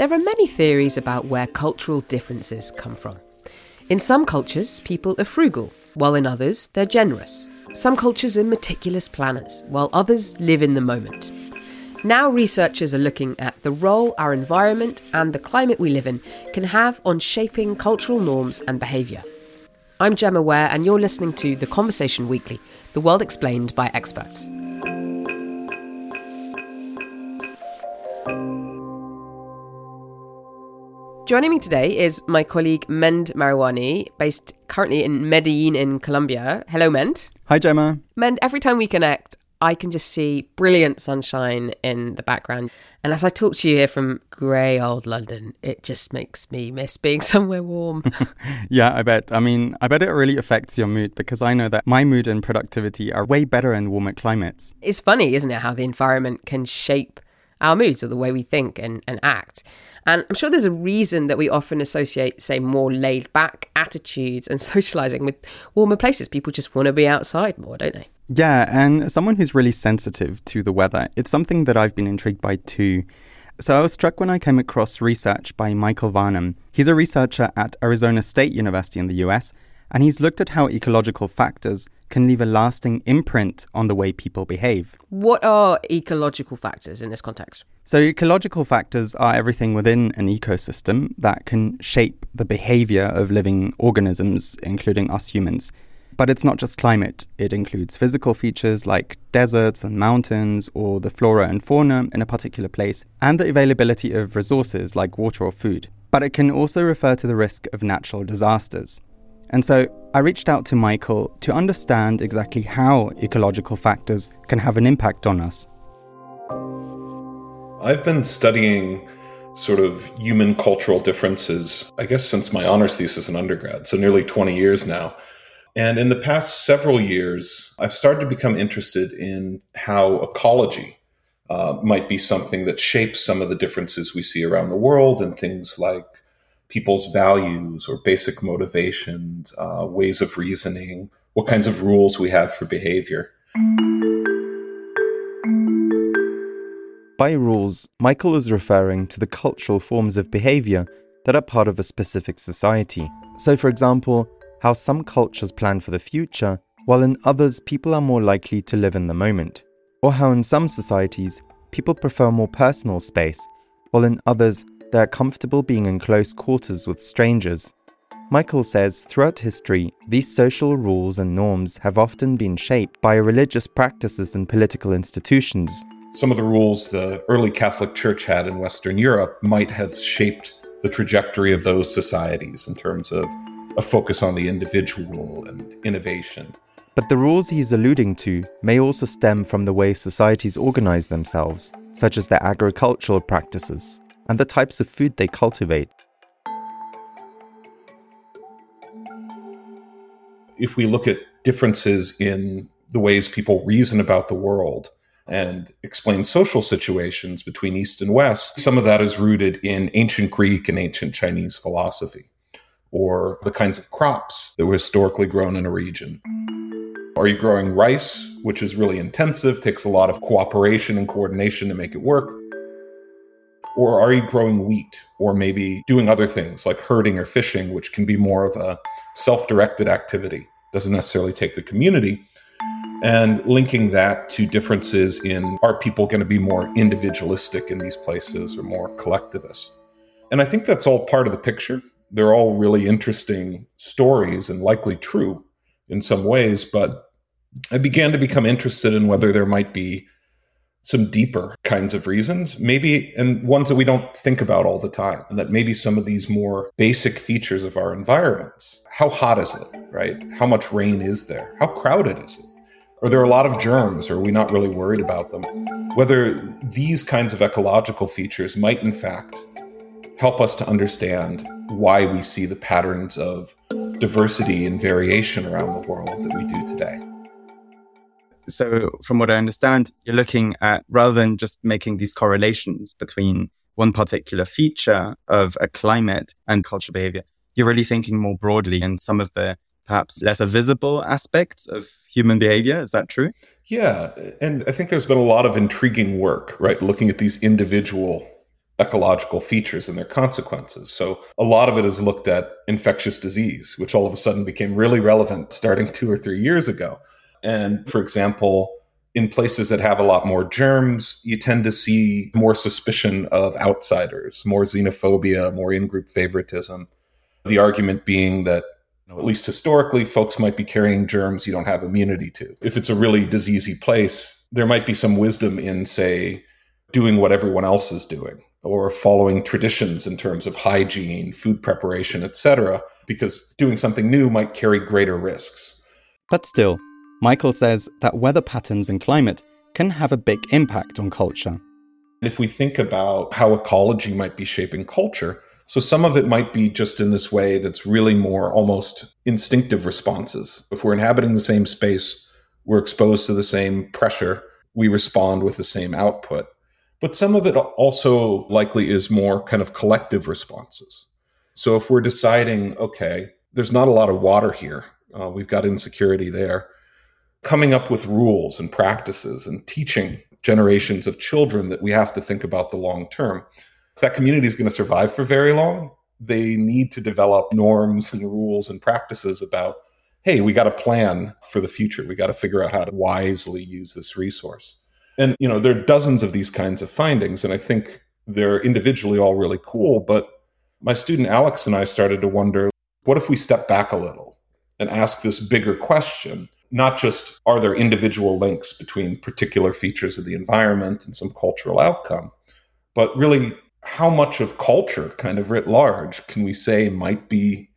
There are many theories about where cultural differences come from. In some cultures, people are frugal, while in others, they're generous. Some cultures are meticulous planners, while others live in the moment. Now, researchers are looking at the role our environment and the climate we live in can have on shaping cultural norms and behaviour. I'm Gemma Ware, and you're listening to The Conversation Weekly, the world explained by experts. Joining me today is my colleague Mend Mariwany, based currently in Medellin in Colombia. Hello, Mend. Hi, Gemma. Mend, every time we connect, I can just see brilliant sunshine in the background. And as I talk to you here from grey old London, it just makes me miss being somewhere warm. yeah, I bet. I mean, I bet it really affects your mood because I know that my mood and productivity are way better in warmer climates. It's funny, isn't it, how the environment can shape our moods or the way we think and, and act. And I'm sure there's a reason that we often associate, say, more laid back attitudes and socializing with warmer places. People just want to be outside more, don't they? Yeah, and someone who's really sensitive to the weather, it's something that I've been intrigued by too. So I was struck when I came across research by Michael Varnum. He's a researcher at Arizona State University in the US, and he's looked at how ecological factors can leave a lasting imprint on the way people behave. What are ecological factors in this context? So, ecological factors are everything within an ecosystem that can shape the behavior of living organisms, including us humans. But it's not just climate, it includes physical features like deserts and mountains, or the flora and fauna in a particular place, and the availability of resources like water or food. But it can also refer to the risk of natural disasters. And so I reached out to Michael to understand exactly how ecological factors can have an impact on us. I've been studying sort of human cultural differences, I guess, since my honors thesis in undergrad, so nearly 20 years now. And in the past several years, I've started to become interested in how ecology uh, might be something that shapes some of the differences we see around the world and things like people's values or basic motivations, uh, ways of reasoning, what kinds of rules we have for behavior. By rules, Michael is referring to the cultural forms of behavior that are part of a specific society. So, for example, how some cultures plan for the future, while in others, people are more likely to live in the moment. Or how in some societies, people prefer more personal space, while in others, they are comfortable being in close quarters with strangers. Michael says throughout history, these social rules and norms have often been shaped by religious practices and political institutions some of the rules the early Catholic Church had in Western Europe might have shaped the trajectory of those societies in terms of a focus on the individual and innovation. But the rules he's alluding to may also stem from the way societies organize themselves, such as their agricultural practices and the types of food they cultivate. If we look at differences in the ways people reason about the world, and explain social situations between East and West, some of that is rooted in ancient Greek and ancient Chinese philosophy, or the kinds of crops that were historically grown in a region. Are you growing rice, which is really intensive, takes a lot of cooperation and coordination to make it work? Or are you growing wheat, or maybe doing other things like herding or fishing, which can be more of a self directed activity? Doesn't necessarily take the community, and linking that to differences in are people going to be more individualistic in these places or more collectivist? And I think that's all part of the picture. They're all really interesting stories and likely true in some ways, but I began to become interested in whether there might be some deeper kinds of reasons, maybe, and ones that we don't think about all the time. And that maybe some of these more basic features of our environments. How hot is it, right? How much rain is there? How crowded is it? Are there a lot of germs? Or are we not really worried about them? Whether these kinds of ecological features might, in fact, help us to understand why we see the patterns of diversity and variation around the world that we do today. So, from what I understand, you're looking at rather than just making these correlations between one particular feature of a climate and culture behavior, you're really thinking more broadly in some of the perhaps lesser visible aspects of human behavior. Is that true? Yeah. And I think there's been a lot of intriguing work, right? Looking at these individual ecological features and their consequences. So a lot of it is looked at infectious disease, which all of a sudden became really relevant starting two or three years ago. And for example, in places that have a lot more germs, you tend to see more suspicion of outsiders, more xenophobia, more in group favoritism. The argument being that, you know, at least historically, folks might be carrying germs you don't have immunity to. If it's a really diseasey place, there might be some wisdom in, say, doing what everyone else is doing or following traditions in terms of hygiene, food preparation, etc., because doing something new might carry greater risks. But still, Michael says that weather patterns and climate can have a big impact on culture. If we think about how ecology might be shaping culture, so some of it might be just in this way that's really more almost instinctive responses. If we're inhabiting the same space, we're exposed to the same pressure, we respond with the same output. But some of it also likely is more kind of collective responses. So if we're deciding, okay, there's not a lot of water here, uh, we've got insecurity there, coming up with rules and practices and teaching generations of children that we have to think about the long term. If that community is going to survive for very long, they need to develop norms and rules and practices about hey, we got a plan for the future. We got to figure out how to wisely use this resource. And, you know, there are dozens of these kinds of findings, and I think they're individually all really cool. But my student Alex and I started to wonder what if we step back a little and ask this bigger question? Not just are there individual links between particular features of the environment and some cultural outcome, but really how much of culture, kind of writ large, can we say might be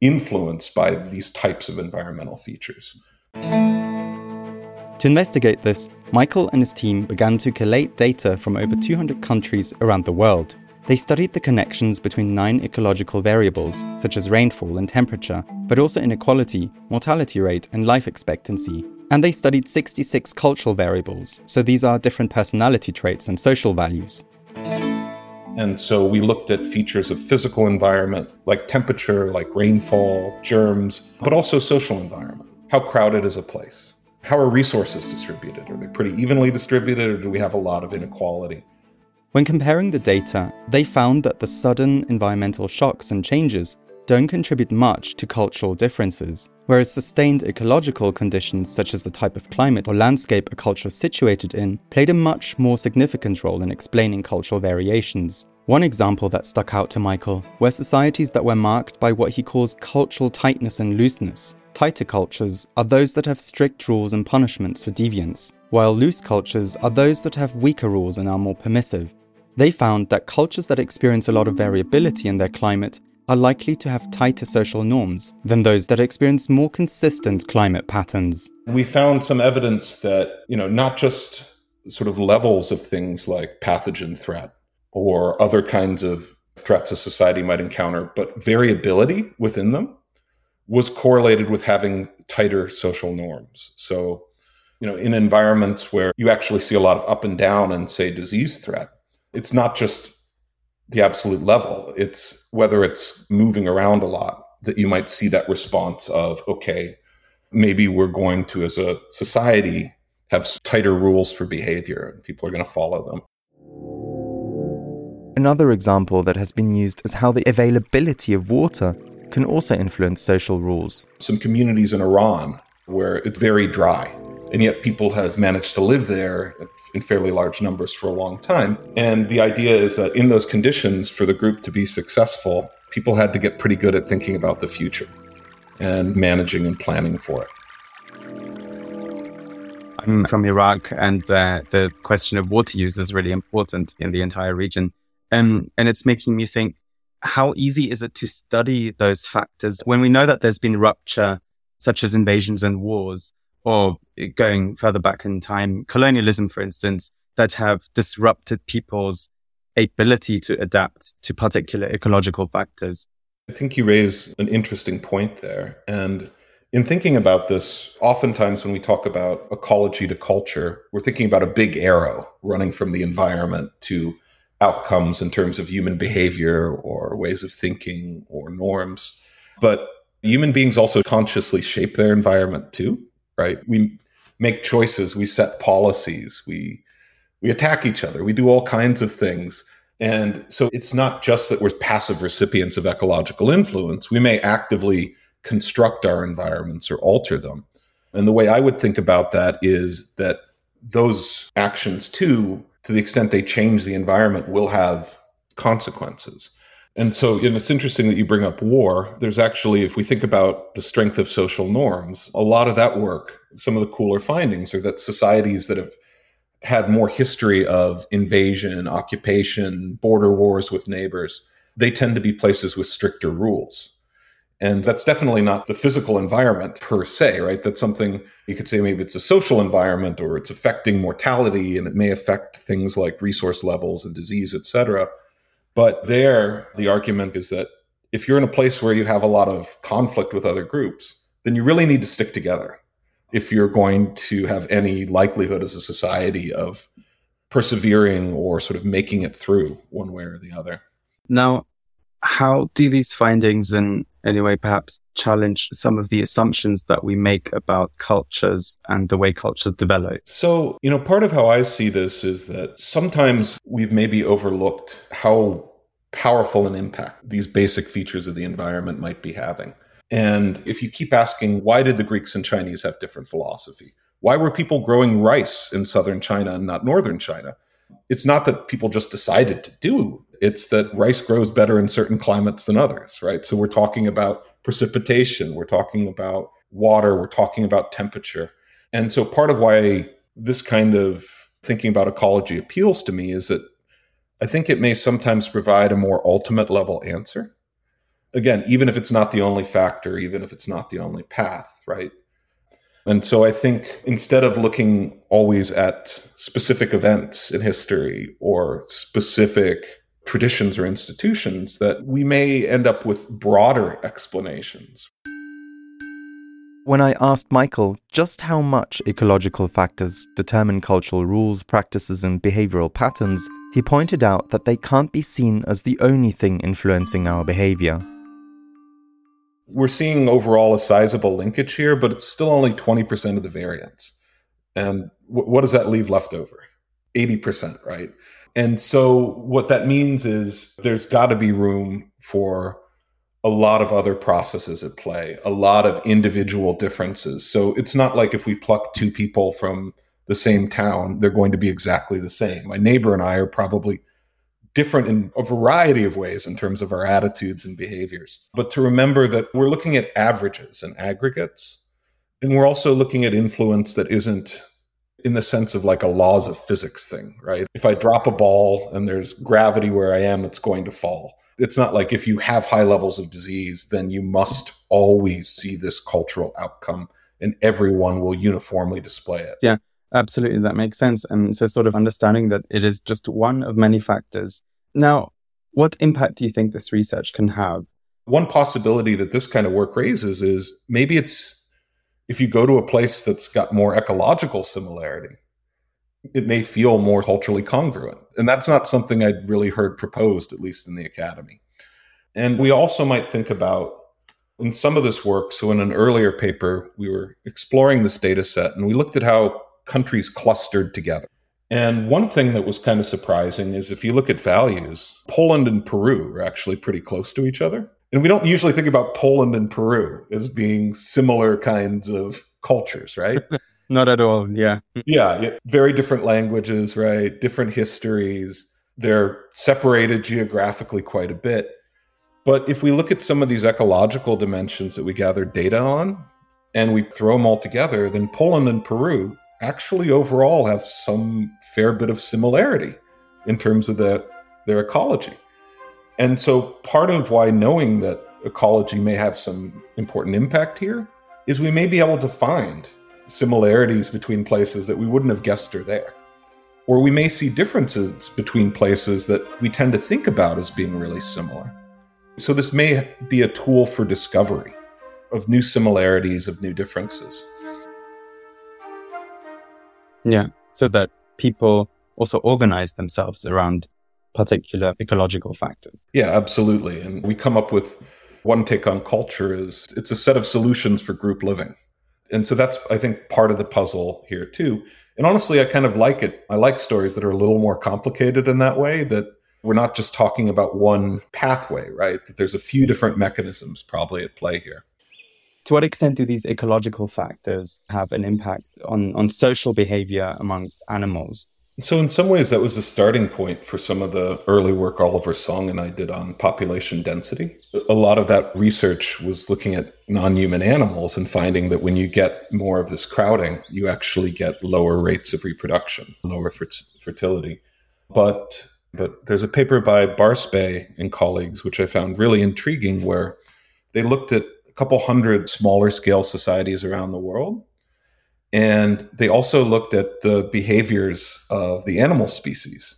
influenced by these types of environmental features? To investigate this, Michael and his team began to collate data from over 200 countries around the world. They studied the connections between nine ecological variables, such as rainfall and temperature, but also inequality, mortality rate, and life expectancy. And they studied 66 cultural variables, so these are different personality traits and social values. And so we looked at features of physical environment, like temperature, like rainfall, germs, but also social environment. How crowded is a place? How are resources distributed? Are they pretty evenly distributed or do we have a lot of inequality? When comparing the data, they found that the sudden environmental shocks and changes don't contribute much to cultural differences, whereas sustained ecological conditions such as the type of climate or landscape a culture is situated in played a much more significant role in explaining cultural variations. One example that stuck out to Michael were societies that were marked by what he calls cultural tightness and looseness, Tighter cultures are those that have strict rules and punishments for deviance, while loose cultures are those that have weaker rules and are more permissive. They found that cultures that experience a lot of variability in their climate are likely to have tighter social norms than those that experience more consistent climate patterns. We found some evidence that, you know, not just sort of levels of things like pathogen threat or other kinds of threats a society might encounter, but variability within them was correlated with having tighter social norms. So, you know, in environments where you actually see a lot of up and down and say disease threat, it's not just the absolute level, it's whether it's moving around a lot that you might see that response of, okay, maybe we're going to, as a society, have tighter rules for behavior and people are going to follow them. Another example that has been used is how the availability of water can also influence social rules. Some communities in Iran where it's very dry, and yet people have managed to live there in fairly large numbers for a long time. And the idea is that in those conditions, for the group to be successful, people had to get pretty good at thinking about the future and managing and planning for it. I'm from Iraq, and uh, the question of water use is really important in the entire region. Um, and it's making me think how easy is it to study those factors when we know that there's been rupture, such as invasions and wars, or going further back in time, colonialism, for instance, that have disrupted people's ability to adapt to particular ecological factors? I think you raise an interesting point there. And in thinking about this, oftentimes when we talk about ecology to culture, we're thinking about a big arrow running from the environment to outcomes in terms of human behavior or ways of thinking or norms. But human beings also consciously shape their environment too, right? We make choices, we set policies, we we attack each other, we do all kinds of things And so it's not just that we're passive recipients of ecological influence. We may actively construct our environments or alter them. And the way I would think about that is that those actions, too, to the extent they change the environment, will have consequences. And so and it's interesting that you bring up war. There's actually, if we think about the strength of social norms, a lot of that work, some of the cooler findings are that societies that have had more history of invasion, occupation, border wars with neighbors, they tend to be places with stricter rules. And that's definitely not the physical environment per se, right? That's something you could say maybe it's a social environment or it's affecting mortality and it may affect things like resource levels and disease, et cetera. But there, the argument is that if you're in a place where you have a lot of conflict with other groups, then you really need to stick together if you're going to have any likelihood as a society of persevering or sort of making it through one way or the other. Now, how do these findings in any way perhaps challenge some of the assumptions that we make about cultures and the way cultures develop? So, you know, part of how I see this is that sometimes we've maybe overlooked how powerful an impact these basic features of the environment might be having. And if you keep asking, why did the Greeks and Chinese have different philosophy? Why were people growing rice in southern China and not northern China? It's not that people just decided to do it's that rice grows better in certain climates than others, right? So we're talking about precipitation, we're talking about water, we're talking about temperature. And so part of why this kind of thinking about ecology appeals to me is that I think it may sometimes provide a more ultimate level answer. Again, even if it's not the only factor, even if it's not the only path, right? And so I think instead of looking always at specific events in history or specific traditions or institutions that we may end up with broader explanations. When I asked Michael just how much ecological factors determine cultural rules, practices, and behavioral patterns, he pointed out that they can't be seen as the only thing influencing our behavior. We're seeing overall a sizable linkage here, but it's still only 20% of the variance. And w- what does that leave left over? 80%, right? And so what that means is there's got to be room for a lot of other processes at play, a lot of individual differences. So it's not like if we pluck two people from the same town, they're going to be exactly the same. My neighbor and I are probably different in a variety of ways in terms of our attitudes and behaviors. But to remember that we're looking at averages and aggregates, and we're also looking at influence that isn't in the sense of like a laws of physics thing, right? If I drop a ball and there's gravity where I am, it's going to fall. It's not like if you have high levels of disease, then you must always see this cultural outcome and everyone will uniformly display it. Yeah, absolutely. That makes sense. And so, sort of understanding that it is just one of many factors. Now, what impact do you think this research can have? One possibility that this kind of work raises is maybe it's if you go to a place that's got more ecological similarity, it may feel more culturally congruent. And that's not something I'd really heard proposed, at least in the academy. And we also might think about in some of this work. So, in an earlier paper, we were exploring this data set and we looked at how countries clustered together. And one thing that was kind of surprising is if you look at values, Poland and Peru are actually pretty close to each other. And we don't usually think about Poland and Peru as being similar kinds of cultures, right? Not at all. Yeah. yeah. Yeah. Very different languages, right? Different histories. They're separated geographically quite a bit. But if we look at some of these ecological dimensions that we gather data on and we throw them all together, then Poland and Peru actually overall have some fair bit of similarity in terms of the, their ecology. And so part of why knowing that ecology may have some important impact here is we may be able to find similarities between places that we wouldn't have guessed are there. Or we may see differences between places that we tend to think about as being really similar. So this may be a tool for discovery of new similarities, of new differences. Yeah, so that people also organize themselves around particular ecological factors. Yeah, absolutely. And we come up with one take on culture is it's a set of solutions for group living. And so that's, I think, part of the puzzle here too. And honestly, I kind of like it. I like stories that are a little more complicated in that way, that we're not just talking about one pathway, right? That there's a few different mechanisms probably at play here. To what extent do these ecological factors have an impact on, on social behavior among animals? So, in some ways, that was a starting point for some of the early work Oliver Sng and I did on population density. A lot of that research was looking at non human animals and finding that when you get more of this crowding, you actually get lower rates of reproduction, lower fertility. But but there's a paper by Barsbai and colleagues, which I found really intriguing, where they looked at a couple hundred smaller scale societies around the world and they also looked at the behaviors of the animal species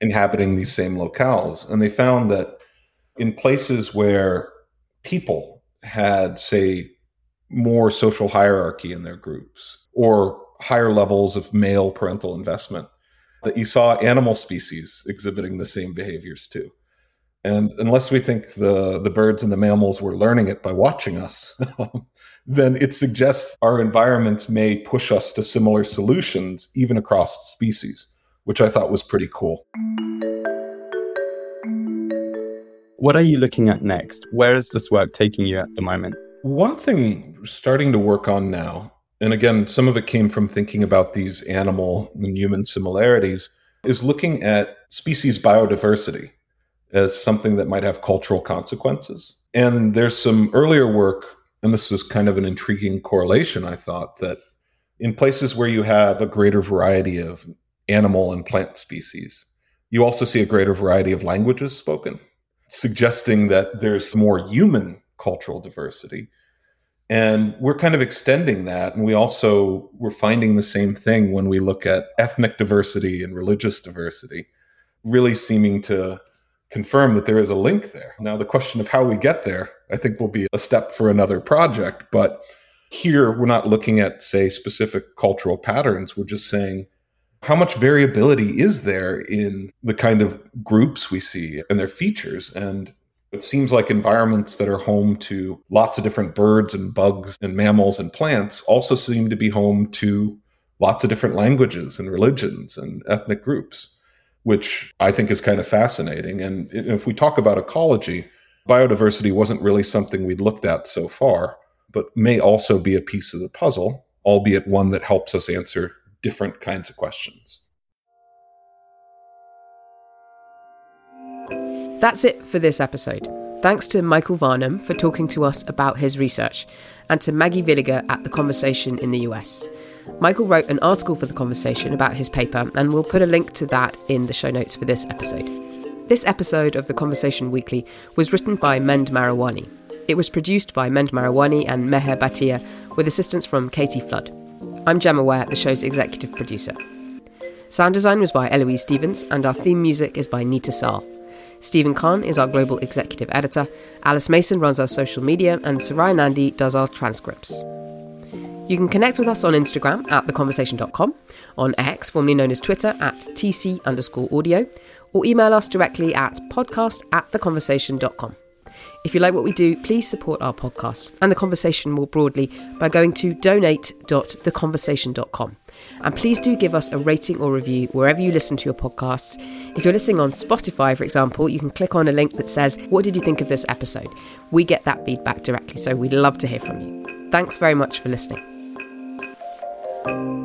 inhabiting these same locales. And they found that in places where people had, say, more social hierarchy in their groups or higher levels of male parental investment, that you saw animal species exhibiting the same behaviors too. And unless we think the, the birds and the mammals were learning it by watching us, then it suggests our environments may push us to similar solutions even across species, which I thought was pretty cool. What are you looking at next? Where is this work taking you at the moment? One thing we're starting to work on now, and again, some of it came from thinking about these animal and human similarities, is looking at species biodiversity as something that might have cultural consequences. And there's some earlier work, and this is kind of an intriguing correlation, I thought, that in places where you have a greater variety of animal and plant species, you also see a greater variety of languages spoken, suggesting that there's more human cultural diversity. And we're kind of extending that. And we also, we're finding the same thing when we look at ethnic diversity and religious diversity, really seeming to confirm that there is a link there. Now, the question of how we get there, I think, will be a step for another project. But here, we're not looking at, say, specific cultural patterns. We're just saying, how much variability is there in the kind of groups we see and their features? And it seems like environments that are home to lots of different birds and bugs and mammals and plants also seem to be home to lots of different languages and religions and ethnic groups which I think is kind of fascinating. And if we talk about ecology, biodiversity wasn't really something we'd looked at so far, but may also be a piece of the puzzle, albeit one that helps us answer different kinds of questions. That's it for this episode. Thanks to Michael Varnum for talking to us about his research, and to Maggie Villiger at The Conversation in the US. Michael wrote an article for The Conversation about his paper, and we'll put a link to that in the show notes for this episode. This episode of The Conversation Weekly was written by Mend Mariwany. It was produced by Mend Mariwany and Meher Bhatia, with assistance from Katie Flood. I'm Gemma Ware, the show's executive producer. Sound design was by Eloise Stevens, and our theme music is by Neeta Sarl. Stephen Khan is our global executive editor, Alice Mason runs our social media, and Sarai Nandi does our transcripts. You can connect with us on Instagram at theconversation.com, on X, formerly known as Twitter, at tc underscore audio, or email us directly at podcast at theconversation.com. If you like what we do, please support our podcast and the conversation more broadly by going to donate.theconversation.com. And please do give us a rating or review wherever you listen to your podcasts. If you're listening on Spotify, for example, you can click on a link that says, What did you think of this episode? We get that feedback directly, so we'd love to hear from you. Thanks very much for listening thank you